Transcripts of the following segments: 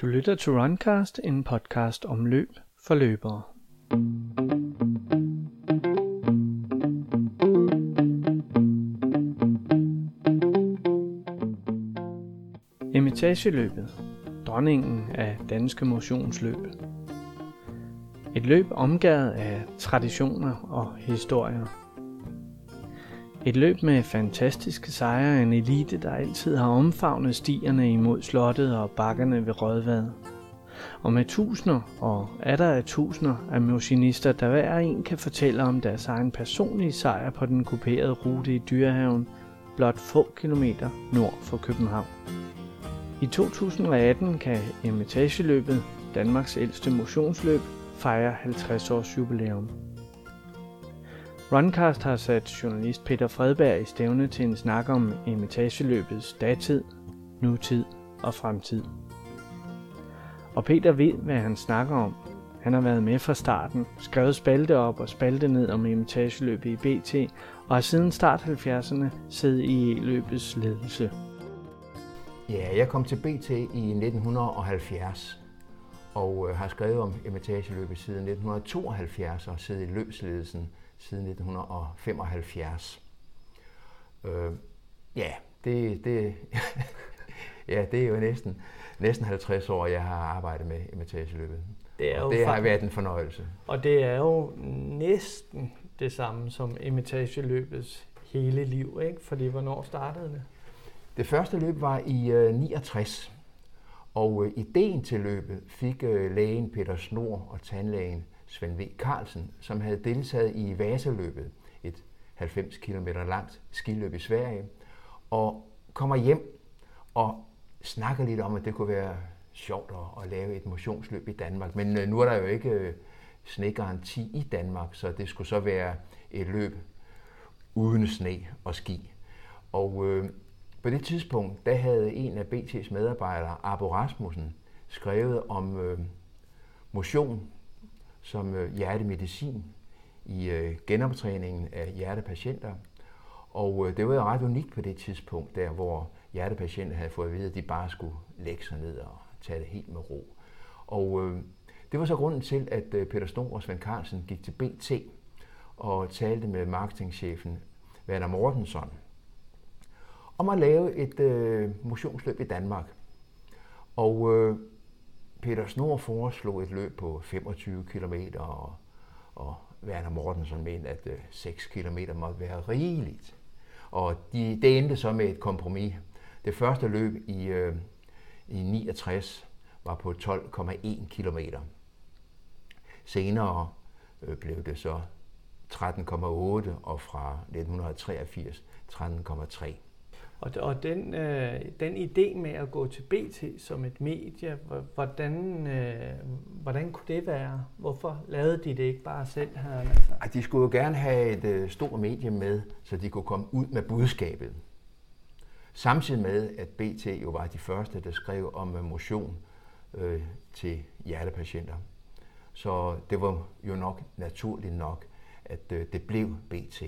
Du lytter til Runcast, en podcast om løb for løbere. Emitageløbet, Dronningen af danske motionsløb. Et løb omgivet af traditioner og historier. Et løb med fantastiske sejre en elite, der altid har omfavnet stierne imod slottet og bakkerne ved Rødvad. Og med tusinder og er der af tusinder af motionister, der hver en kan fortælle om deres egen personlige sejr på den kuperede rute i Dyrehaven, blot få kilometer nord for København. I 2018 kan Imitageløbet, Danmarks ældste motionsløb, fejre 50 års jubilæum. Runcast har sat journalist Peter Fredberg i stævne til en snak om imitageløbets datid, nutid og fremtid. Og Peter ved, hvad han snakker om. Han har været med fra starten, skrevet spalte op og spalte ned om imitageløbet i BT, og har siden start 70'erne siddet i løbets ledelse. Ja, jeg kom til BT i 1970 og øh, har skrevet om imitageløbet siden 1972 og siddet i løbsledelsen siden 1975. Øh, ja, det, det, ja, det er jo næsten, næsten 50 år, jeg har arbejdet med imitageløbet. Det, er jo det har været en fornøjelse. Og det er jo næsten det samme som imitageløbets hele liv, ikke? Fordi hvornår startede det? Det første løb var i øh, 69, og øh, ideen til løbet fik øh, lægen Peter Snor og tandlægen Svend V. Carlsen, som havde deltaget i Vasaløbet, et 90 km langt skiløb i Sverige, og kommer hjem og snakker lidt om, at det kunne være sjovt at, at lave et motionsløb i Danmark. Men øh, nu er der jo ikke øh, snegaranti i Danmark, så det skulle så være et løb uden sne og ski. Og øh, på det tidspunkt, der havde en af BT's medarbejdere, Arbo Rasmussen, skrevet om øh, motion som øh, hjertemedicin i øh, genoptræningen af hjertepatienter. Og øh, det var jo ret unikt på det tidspunkt, der hvor hjertepatienter havde fået at vide, at de bare skulle lægge sig ned og tage det helt med ro. Og øh, det var så grunden til, at øh, Peter Stor og Svend Carlsen gik til BT og talte med marketingchefen Werner Mortensen om at lave et øh, motionsløb i Danmark. Og øh, Peter Snor foreslog et løb på 25 km, og, og Werner Mortensen mente, at øh, 6 km måtte være rigeligt. Og de, det endte så med et kompromis. Det første løb i, øh, i 69 var på 12,1 km. Senere øh, blev det så 13,8 og fra 1983 13,3. Og, og den, øh, den idé med at gå til BT som et medie, hvordan, øh, hvordan kunne det være? Hvorfor lavede de det ikke bare selv? Her, altså? Ej, de skulle jo gerne have et øh, stort medie med, så de kunne komme ud med budskabet. Samtidig med, at BT jo var de første, der skrev om øh, motion øh, til hjertepatienter. Så det var jo nok naturligt nok, at øh, det blev BT.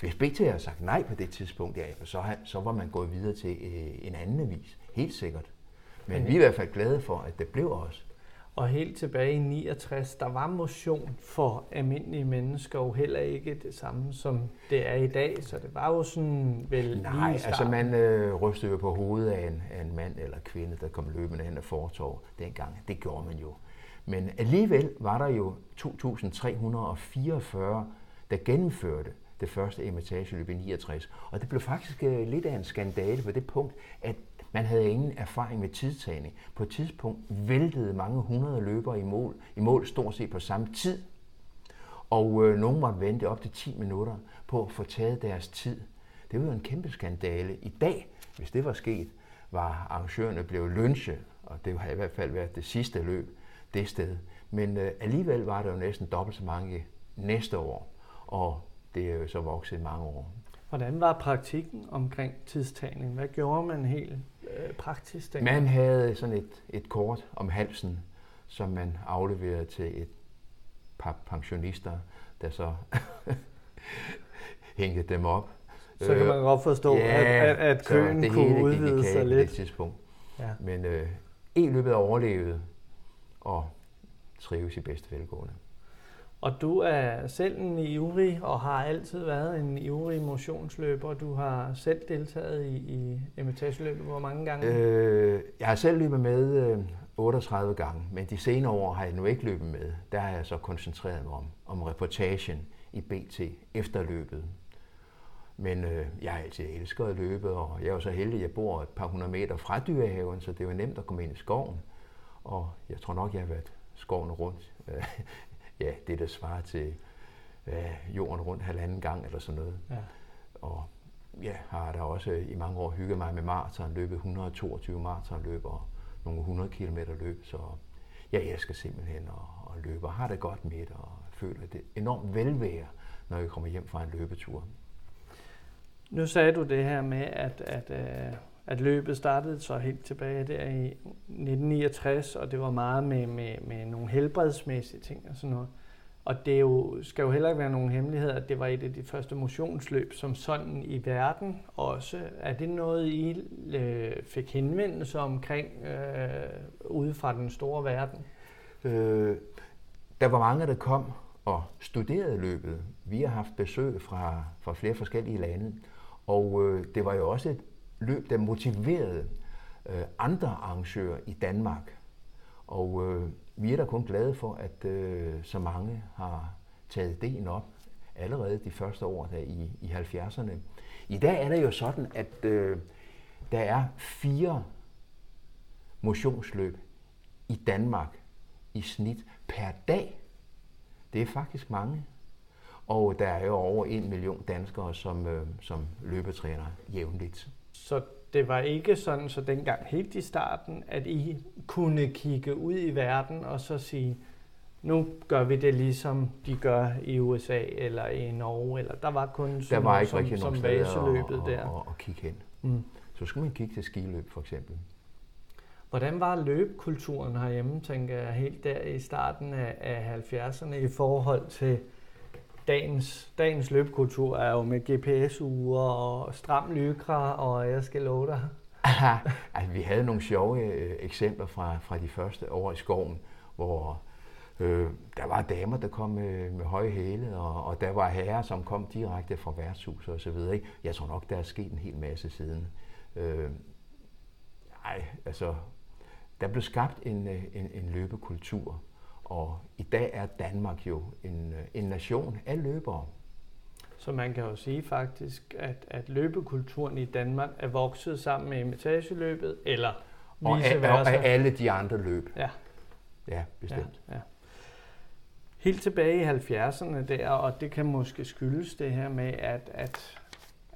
Hvis BT havde sagt nej på det tidspunkt, ja, så, så var man gået videre til øh, en anden avis. Helt sikkert. Men, vi er i hvert fald glade for, at det blev os. Og helt tilbage i 69, der var motion for almindelige mennesker jo heller ikke det samme, som det er i dag. Så det var jo sådan vel Nej, altså man øh, rystede jo på hovedet af en, af en mand eller kvinde, der kom løbende hen ad fortov dengang. Det gjorde man jo. Men alligevel var der jo 2.344, der gennemførte det første imitageløb i 69. Og det blev faktisk øh, lidt af en skandale på det punkt, at man havde ingen erfaring med tidtagning. På et tidspunkt væltede mange hundrede løbere i mål, i mål stort set på samme tid. Og øh, nogen måtte vente op til 10 minutter på at få taget deres tid. Det var jo en kæmpe skandale. I dag, hvis det var sket, var arrangørerne blevet lynchet, og det har i hvert fald været det sidste løb det sted. Men øh, alligevel var der jo næsten dobbelt så mange næste år. Og det er jo så vokset i mange år. Hvordan var praktikken omkring tidstagning? Hvad gjorde man helt øh, praktisk dengang? Man havde sådan et, et kort om halsen, som man afleverede til et par pensionister, der så hængte dem op. Så kan man godt forstå, ja, at, at, at køen kunne udvide sig lidt. Det tidspunkt. Ja. Men øh, E-løbet er overlevet og trives i bedste velgående. Og du er selv en ivrig og har altid været en ivrig motionsløber. Du har selv deltaget i, i imitationsløbet hvor mange gange? Øh, jeg har selv løbet med øh, 38 gange, men de senere år har jeg nu ikke løbet med. Der har jeg så koncentreret mig om, om reportagen i BT efter løbet. Men øh, jeg har altid elsket at løbe, og jeg er jo så heldig, at jeg bor et par hundrede meter fra dyrehaven, så det var nemt at komme ind i skoven. Og jeg tror nok, jeg har været skoven rundt. Øh, ja, det der svarer til øh, jorden rundt halvanden gang eller sådan noget. Ja. Og ja, har der også i mange år hygget mig med maraton, løbet 122 maratonløb og nogle 100 km løb, så jeg elsker simpelthen at, at løbe og har det godt med det og føler det enormt velvære, når jeg kommer hjem fra en løbetur. Nu sagde du det her med, at, at, øh, at løbet startede så helt tilbage der i 1969, og det var meget med, med, med nogle helbredsmæssige ting og sådan noget. Og det er jo, skal jo heller ikke være nogen hemmelighed, at det var et af de første motionsløb som sådan i verden også. Er det noget, I øh, fik henvendelse omkring øh, ude fra den store verden? Øh, der var mange, der kom og studerede løbet. Vi har haft besøg fra, fra flere forskellige lande, og øh, det var jo også et løb, der motiverede øh, andre arrangører i Danmark. Og øh, vi er da kun glade for, at øh, så mange har taget ideen op allerede de første år der i, i 70'erne. I dag er det jo sådan, at øh, der er fire motionsløb i Danmark i snit per dag. Det er faktisk mange. Og der er jo over en million danskere, som, øh, som løbetræner jævnligt. Så det var ikke sådan, så dengang helt i starten, at I kunne kigge ud i verden og så sige, nu gør vi det ligesom de gør i USA eller i Norge, eller der var kun sådan der var ikke som, som vaseløbet der. Og, og kigge hen. Mm. Så skulle man kigge til skiløb for eksempel. Hvordan var løbekulturen herhjemme, tænker jeg, helt der i starten af, af 70'erne i forhold til dagens, dagens løbekultur er jo med GPS-ure og stram lykra, og jeg skal love dig. altså, vi havde nogle sjove øh, eksempler fra, fra de første år i skoven, hvor øh, der var damer, der kom med, med høje hæle, og, og der var herrer, som kom direkte fra værtshus og så videre. Ikke? Jeg tror nok, der er sket en hel masse siden. Øh, ej, altså, der blev skabt en, øh, en, en løbekultur, og i dag er Danmark jo en, øh, en nation af løbere. Så man kan jo sige faktisk, at, at løbekulturen i Danmark er vokset sammen med imitageløbet, eller og vice versa. Og af alle de andre løb. Ja. Ja, bestemt. Ja, ja. Helt tilbage i 70'erne der, og det kan måske skyldes det her med, at, at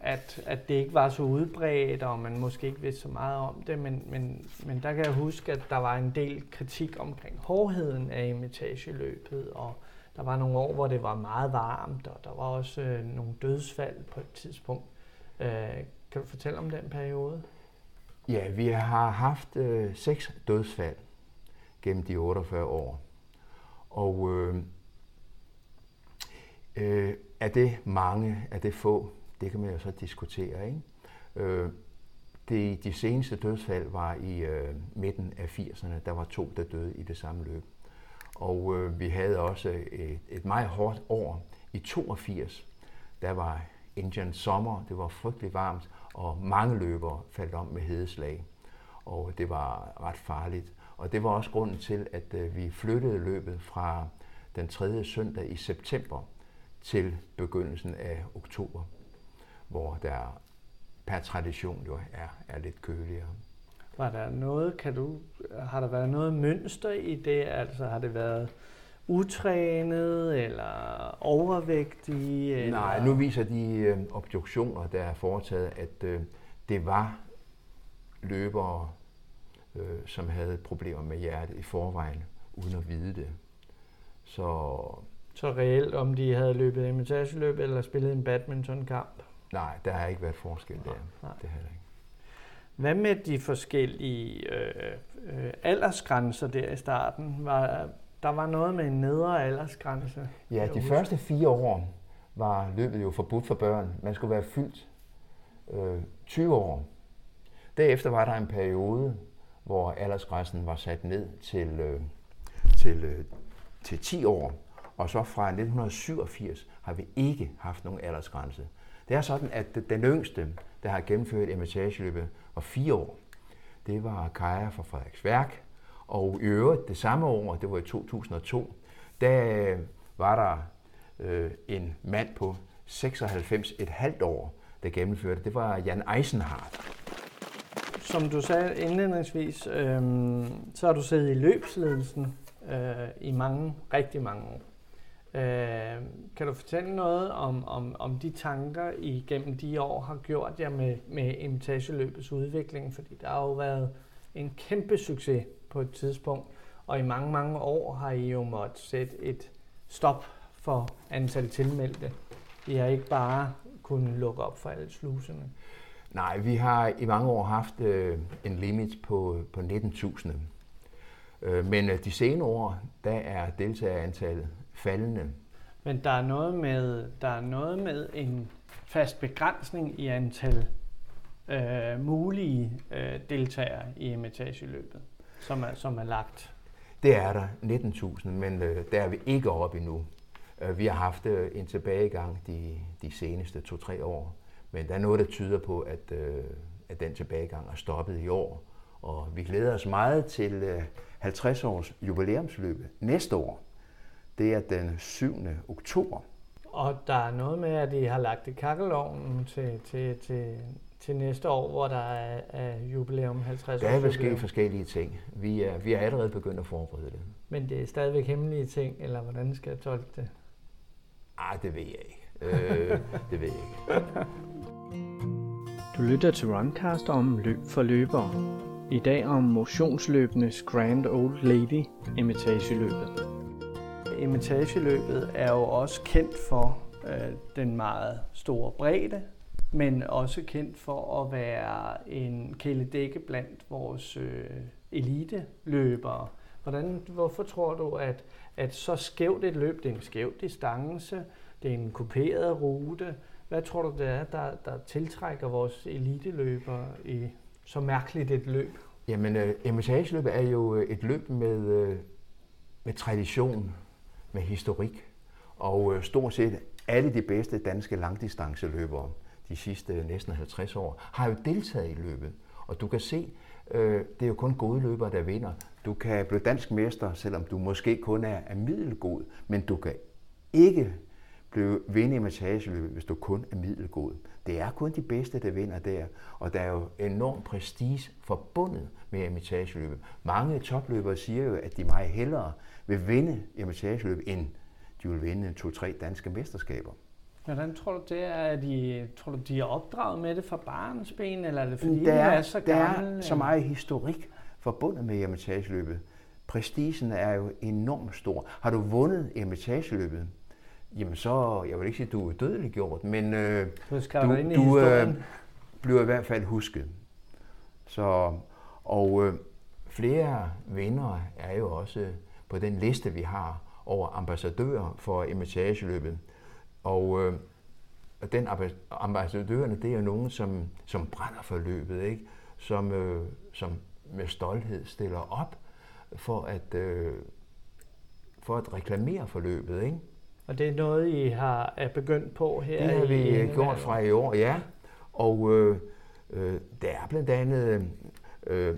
at, at det ikke var så udbredt, og man måske ikke vidste så meget om det, men, men, men der kan jeg huske, at der var en del kritik omkring hårdheden af imitageløbet, og der var nogle år, hvor det var meget varmt, og der var også øh, nogle dødsfald på et tidspunkt. Øh, kan du fortælle om den periode? Ja, vi har haft øh, seks dødsfald gennem de 48 år. Og øh, øh, er det mange, er det få? Det kan man jo så diskutere. Ikke? Øh, det, de seneste dødsfald var i øh, midten af 80'erne. Der var to, der døde i det samme løb. Og øh, vi havde også øh, et, et meget hårdt år i 82. Der var Indian sommer, det var frygtelig varmt, og mange løbere faldt om med hedeslag. Og det var ret farligt. Og det var også grunden til, at øh, vi flyttede løbet fra den tredje søndag i september til begyndelsen af oktober hvor der per tradition jo er, er lidt køligere. Var der noget, kan du, har der været noget mønster i det? Altså har det været utrænet eller overvægtige? Eller? Nej, nu viser de øh, obduktioner, der er foretaget, at øh, det var løbere, øh, som havde problemer med hjertet i forvejen, uden at vide det. Så, så reelt, om de havde løbet imitageløb eller spillet en badmintonkamp? Nej, der har ikke været forskel der. Nej. Det har ikke. Hvad med de forskellige øh, øh, aldersgrænser der i starten? Var, der var noget med en nedre aldersgrænse. Ja, de første fire år var løbet jo forbudt for børn. Man skulle være fyldt øh, 20 år. Derefter var der en periode, hvor aldersgrænsen var sat ned til, øh, til, øh, til 10 år. Og så fra 1987 har vi ikke haft nogen aldersgrænse. Det er sådan, at den yngste, der har gennemført imitageløbet, var fire år. Det var Kaja fra Frederiksværk. Og i øvrigt det samme år, det var i 2002, der var der øh, en mand på 96 et halvt år, der gennemførte. Det var Jan Eisenhardt. Som du sagde indledningsvis, øh, så har du siddet i løbsledelsen øh, i mange, rigtig mange år. Øh, kan du fortælle noget om, om, om de tanker, I gennem de år har gjort jer med, med imitageløbets udvikling? Fordi der har jo været en kæmpe succes på et tidspunkt, og i mange, mange år har I jo måttet sætte et stop for antal tilmeldte. I har ikke bare kunnet lukke op for alle sluserne. Nej, vi har i mange år haft øh, en limit på, på 19.000. Øh, men øh, de senere år, der er deltagerantallet faldende. Men der er noget med, der er noget med en fast begrænsning i antal øh, mulige øh, deltagere i imitageløbet, som er, som er lagt. Det er der, 19.000, men øh, der er vi ikke oppe endnu. Øh, vi har haft øh, en tilbagegang de, de seneste to-tre år, men der er noget, der tyder på, at, øh, at den tilbagegang er stoppet i år. Og vi glæder os meget til øh, 50 års jubilæumsløbet næste år. Det er den 7. oktober. Og der er noget med, at I har lagt i kakkelovnen til, til, til, til næste år, hvor der er, er jubilæum 50 år. Der vil ske forskellige ting. Vi er, vi er allerede begyndt at forberede det. Men det er stadigvæk hemmelige ting, eller hvordan skal jeg tolke det? Ah, det ved jeg ikke. Øh, det ved jeg ikke. Du lytter til Runcast om løb for løbere. I dag om motionsløbenes Grand Old Lady imitageløbet. Emitageløbet er jo også kendt for øh, den meget store bredde, men også kendt for at være en kæledække blandt vores øh, eliteløbere. Hvordan, hvorfor tror du, at, at så skævt et løb, det er en skæv distance, det er en kuperet rute, hvad tror du, det er, der, der tiltrækker vores eliteløbere i så mærkeligt et løb? Jamen, øh, er jo øh, et løb med, øh, med tradition, med historik. Og øh, stort set alle de bedste danske langdistanceløbere de sidste næsten 50 år har jo deltaget i løbet. Og du kan se, øh, det er jo kun gode løbere, der vinder. Du kan blive dansk mester, selvom du måske kun er, er middelgod, men du kan ikke blive vinde i massageløbet, hvis du kun er middelgod. Det er kun de bedste, der vinder der, og der er jo enorm prestige forbundet med imitageløbet. Mange topløbere siger jo, at de meget hellere vil vinde imitageløbet, end de vil vinde to-tre danske mesterskaber. Hvordan tror du det er? er de, tror du, de er opdraget med det fra barnsben, eller er det fordi, der er, de er så gamle? Der er så meget historik forbundet med imitageløbet. Prestigen er jo enormt stor. Har du vundet imitageløbet, jamen så, jeg vil ikke sige, at du er dødelig gjort, men øh, du, du, ind i du øh, bliver i hvert fald husket. Så, og øh, flere vinder er jo også på den liste, vi har over ambassadører for imitageløbet. Og øh, den ambassadørerne, det er nogen, som, som brænder for løbet, ikke? Som, øh, som med stolthed stiller op for at, øh, for at reklamere for løbet. Ikke? Og det er noget, I har er begyndt på her? Det har vi i gjort fra i år, ja. Og øh, øh, der er blandt andet øh,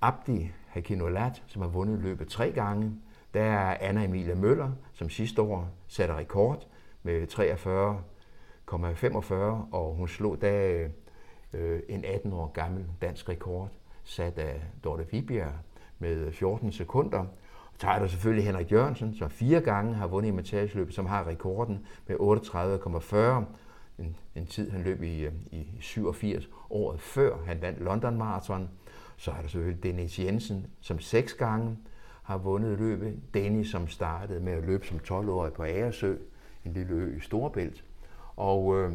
Abdi Hakinolat, som har vundet løbet tre gange. Der er Anna Emilie Møller, som sidste år satte rekord med 43,45, og hun slog da øh, en 18 år gammel dansk rekord, sat af Dorte Vibjerg med 14 sekunder. Så er der selvfølgelig Henrik Jørgensen, som fire gange har vundet i matageløbet, som har rekorden med 38,40. En, en tid, han løb i, øh, i 87, året før han vandt London Marathon. Så er der selvfølgelig Dennis Jensen, som seks gange har vundet løbet. Dennis, som startede med at løbe som 12-årig på Agersø, en lille ø i Storebælt. Og, øh,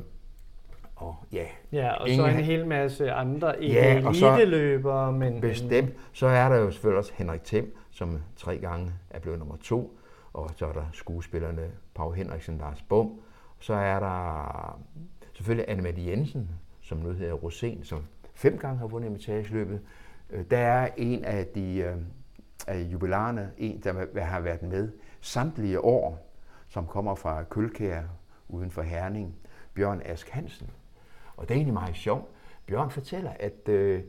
og ja, ja og ingen, så en hel masse andre ja, eliteløbere. Men, bestemt. Så er der jo selvfølgelig også Henrik Thiem, som tre gange er blevet nummer to. Og så er der skuespillerne Pau Henriksen, Lars Bum. Så er der selvfølgelig Anne Jensen, som nu hedder Rosen, som fem gange har vundet imitageløbet. Øh, der er en af de øh, af jubilarerne, en der har været med samtlige år, som kommer fra Kølkær uden for Herning, Bjørn Ask Hansen. Og det er egentlig meget sjovt. Bjørn fortæller, at øh,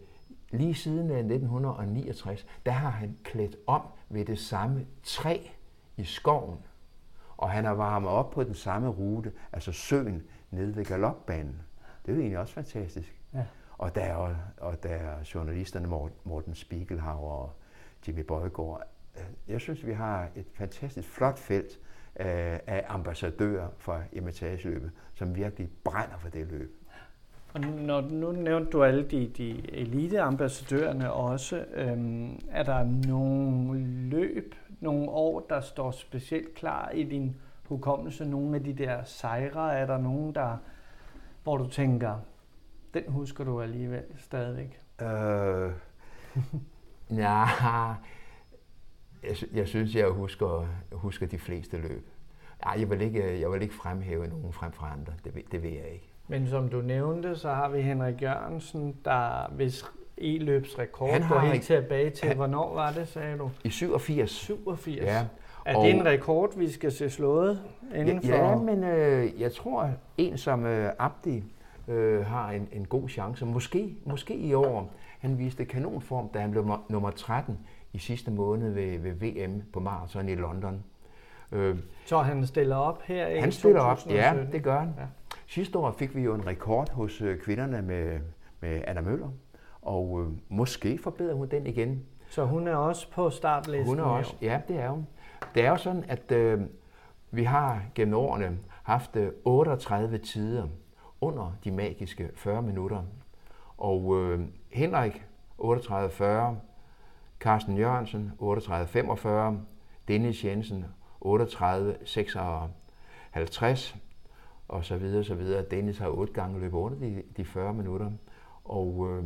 lige siden 1969, der har han klædt om ved det samme træ i skoven. Og han har varmet op på den samme rute, altså søen nede ved galopbanen. Det er jo egentlig også fantastisk. Ja. Og der er, og der er journalisterne Morten Spiegelhauer og Jimmy Bøjgaard. Jeg synes, vi har et fantastisk flot felt af ambassadører for imitageløbet, som virkelig brænder for det løb. Og når, nu nævnte du alle de, de eliteambassadørerne også. Øhm, er der nogle løb, nogle år, der står specielt klar i din hukommelse? Nogle af de der sejre? Er der nogen, der, hvor du tænker, den husker du alligevel stadigvæk? Øh, ja, jeg, jeg synes, jeg husker, husker de fleste løb. Ej, jeg vil ikke, jeg vil ikke fremhæve nogen frem for andre. Det, det vil jeg ikke. Men som du nævnte, så har vi Henrik Jørgensen, der hvis e-løbsrekord han går helt tilbage til, han, hvornår var det, sagde du? I 87. 87. Ja. Er og, det en rekord, vi skal se slået inden ja, for? Ja, men øh, jeg tror, en som øh, Abdi øh, har en, en god chance. Måske, måske i år. Han viste kanonform, da han blev nummer 13 i sidste måned ved, ved VM på maraton i London. Øh, så han stiller op her i Han stiller op, ja, det gør han. Ja. Sidste år fik vi jo en rekord hos øh, kvinderne med, med Anna Møller, og øh, måske forbedrer hun den igen. Så hun er også på startlisten? Hun er også, ja, det er hun. Det er jo sådan, at øh, vi har gennem årene haft øh, 38 tider under de magiske 40 minutter. Og øh, Henrik 38-40, Carsten Jørgensen 38-45, Dennis Jensen 38-56, og så videre, så videre. Dennis har otte gange løbet under de, de 40 minutter, og, øh,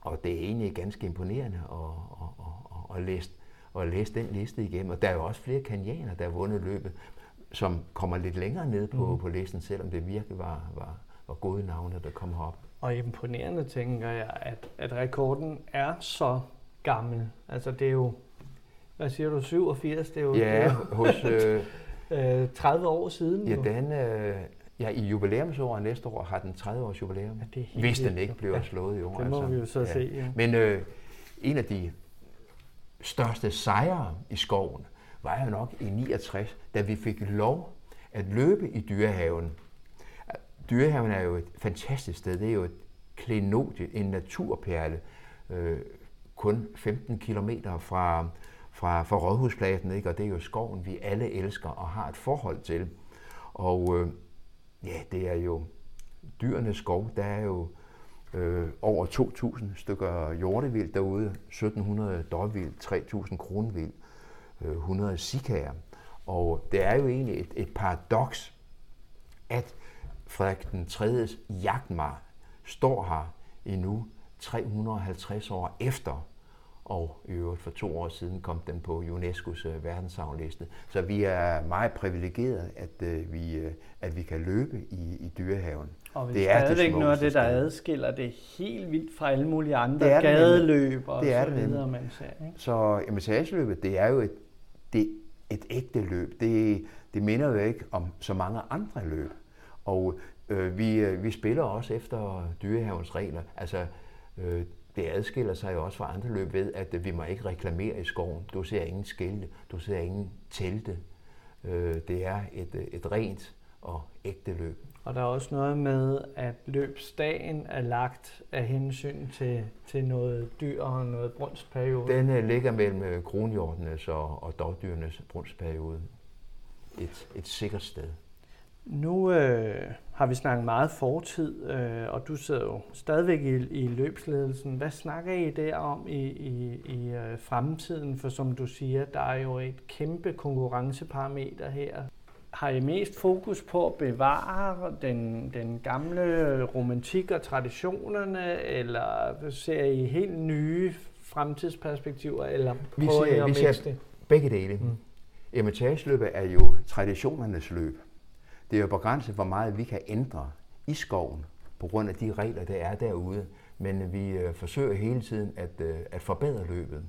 og det er egentlig ganske imponerende at, at, at, at, læse, at læse den liste igennem. Og der er jo også flere kenianer, der har vundet løbet, som kommer lidt længere ned på, mm. på listen, selvom det virkelig var, var, var gode navne, der kom herop. Og imponerende tænker jeg, at, at rekorden er så gammel. Altså det er jo, hvad siger du, 87? Det er jo, ja, det er jo, hos... Øh, 30 år siden. Ja, den, øh, ja, i jubilæumsåret næste år har den 30 års jubilæum. Ja, det hvis den ikke bliver ja, slået i år. Det må altså. vi jo så ja. se. Ja. Men øh, en af de største sejre i skoven var jo nok i 69, da vi fik lov at løbe i dyrehaven. Dyrehaven er jo et fantastisk sted. Det er jo et klenodie, en naturperle, øh, kun 15 kilometer fra, fra, fra Rådhuspladsen, ikke? og det er jo skoven, vi alle elsker og har et forhold til. Og øh, ja, det er jo dyrenes skov, der er jo øh, over 2.000 stykker hjortevild derude, 1.700 dårvild, 3.000 kronvild, øh, 100 sikager. Og det er jo egentlig et, et paradoks, at Frederik den 3. jagtmar står her endnu 350 år efter og i øvrigt for to år siden kom den på UNESCO's øh, verdensarvliste. Så vi er meget privilegerede, at, øh, vi, øh, at vi kan løbe i, i dyrehaven. Og det er stadigvæk noget af det, der adskiller det helt vildt fra alle mulige andre det er gadeløb og det er så videre, man ser. Ikke? Så imitageløbet, det er jo et, det, et ægte løb. Det, det minder jo ikke om så mange andre løb. Og øh, vi, øh, vi spiller også efter dyrehavens regler. Altså, øh, det adskiller sig jo også fra andre løb ved, at vi må ikke reklamere i skoven. Du ser ingen skilte, du ser ingen telte. Øh, det er et, et rent og ægte løb. Og der er også noget med, at løbsdagen er lagt af hensyn til, til noget dyr og noget brunstperiode. Den uh, ligger mellem øh, kronhjortenes og, og dagdyrenes brunstperiode. Et, et sikkert sted. Nu øh, har vi snakket meget fortid, øh, og du sidder jo stadigvæk i, i løbsledelsen. Hvad snakker I der om i, i, i øh, fremtiden? For som du siger, der er jo et kæmpe konkurrenceparameter her. Har I mest fokus på at bevare den, den gamle romantik og traditionerne, eller ser I helt nye fremtidsperspektiver, eller vi ser, vi ser begge dele. Mm. Emitageløbet er jo traditionernes løb. Det er jo begrænset, hvor meget vi kan ændre i skoven, på grund af de regler, der er derude. men vi øh, forsøger hele tiden at, øh, at forbedre løbet.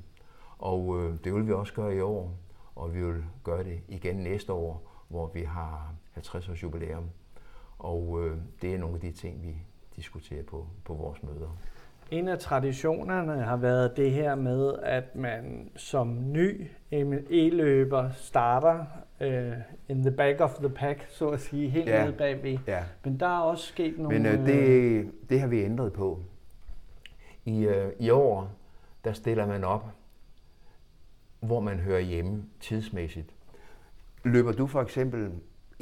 Og øh, det vil vi også gøre i år, og vi vil gøre det igen næste år, hvor vi har 50 års jubilæum. Og øh, det er nogle af de ting, vi diskuterer på, på vores møder. En af traditionerne har været det her med, at man som ny e-løber starter uh, in the back of the pack, så at sige, helt ja. nede bagved. Ja. Men der er også sket nogle... Men uh, det, det har vi ændret på. I, uh, I år, der stiller man op, hvor man hører hjemme tidsmæssigt. Løber du for eksempel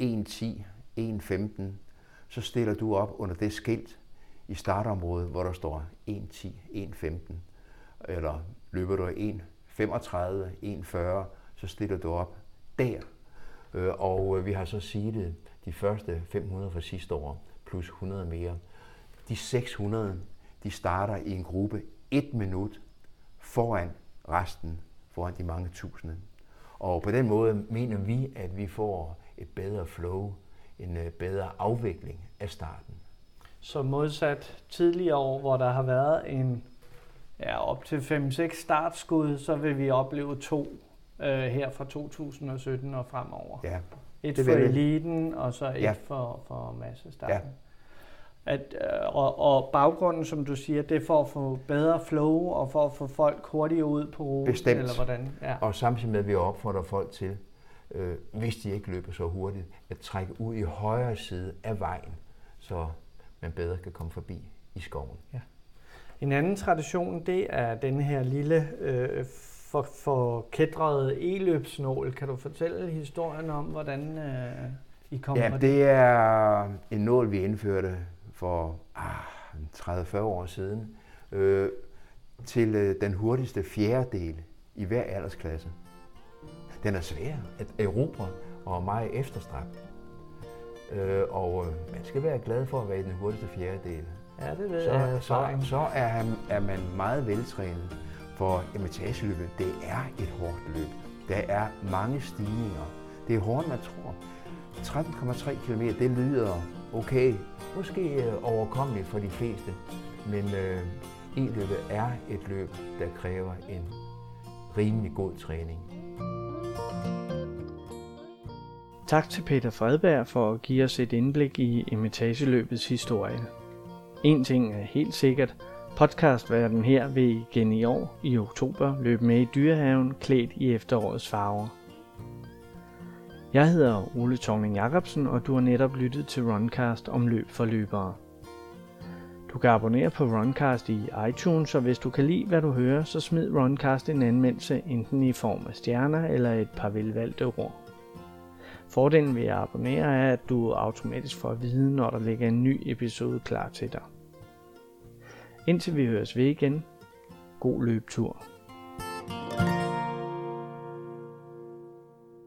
1.10, 1.15, så stiller du op under det skilt i startområdet, hvor der står 1.10, 1.15. Eller løber du 1.35, 1.40, så stiller du op der. Øh, og øh, vi har så seedet de første 500 fra sidste år, plus 100 mere. De 600, de starter i en gruppe et minut foran resten, foran de mange tusinde. Og på den måde mener vi, at vi får et bedre flow, en øh, bedre afvikling af starten. Så modsat tidligere år, hvor der har været en ja, op til 5-6 startskud, så vil vi opleve to øh, her fra 2017 og fremover. Ja, et det for eliten, og så et ja. for, for massestarten. Ja. At, øh, og, og baggrunden, som du siger, det er for at få bedre flow og for at få folk hurtigere ud på rute, Bestemt. eller hvordan? Ja. Og samtidig med, at vi opfordrer folk til, øh, hvis de ikke løber så hurtigt, at trække ud i højre side af vejen, så man bedre kan komme forbi i skoven. Ja. En anden tradition, det er den her lille øh, for, for kædrede e-løbsnål. Kan du fortælle historien om, hvordan øh, I kom ja, det? det er en nål, vi indførte for ah, 30-40 år siden øh, til øh, den hurtigste fjerdedel i hver aldersklasse. Den er svær at erobre og meget efterstræbt. Øh, og øh, man skal være glad for at være i den hurtigste fjerdedel. Ja, det ved så, jeg. Så, så er, han, er man meget veltrænet. For imitageløbet, det er et hårdt løb. Der er mange stigninger. Det er hårdt, man tror. 13,3 km, det lyder okay. Måske øh, overkommeligt for de fleste. Men øh, e-løbet er et løb, der kræver en rimelig god træning. Tak til Peter Fredberg for at give os et indblik i imitageløbets historie. En ting er helt sikkert, podcastverden her vil igen i år i oktober løbe med i dyrehaven klædt i efterårets farver. Jeg hedder Ole Tongling Jacobsen, og du har netop lyttet til Runcast om løb for løbere. Du kan abonnere på Runcast i iTunes, og hvis du kan lide, hvad du hører, så smid Runcast en anmeldelse enten i form af stjerner eller et par velvalgte ord. Fordelen ved at abonnere er, at du automatisk får at vide, når der ligger en ny episode klar til dig. Indtil vi høres ved igen, god løbetur.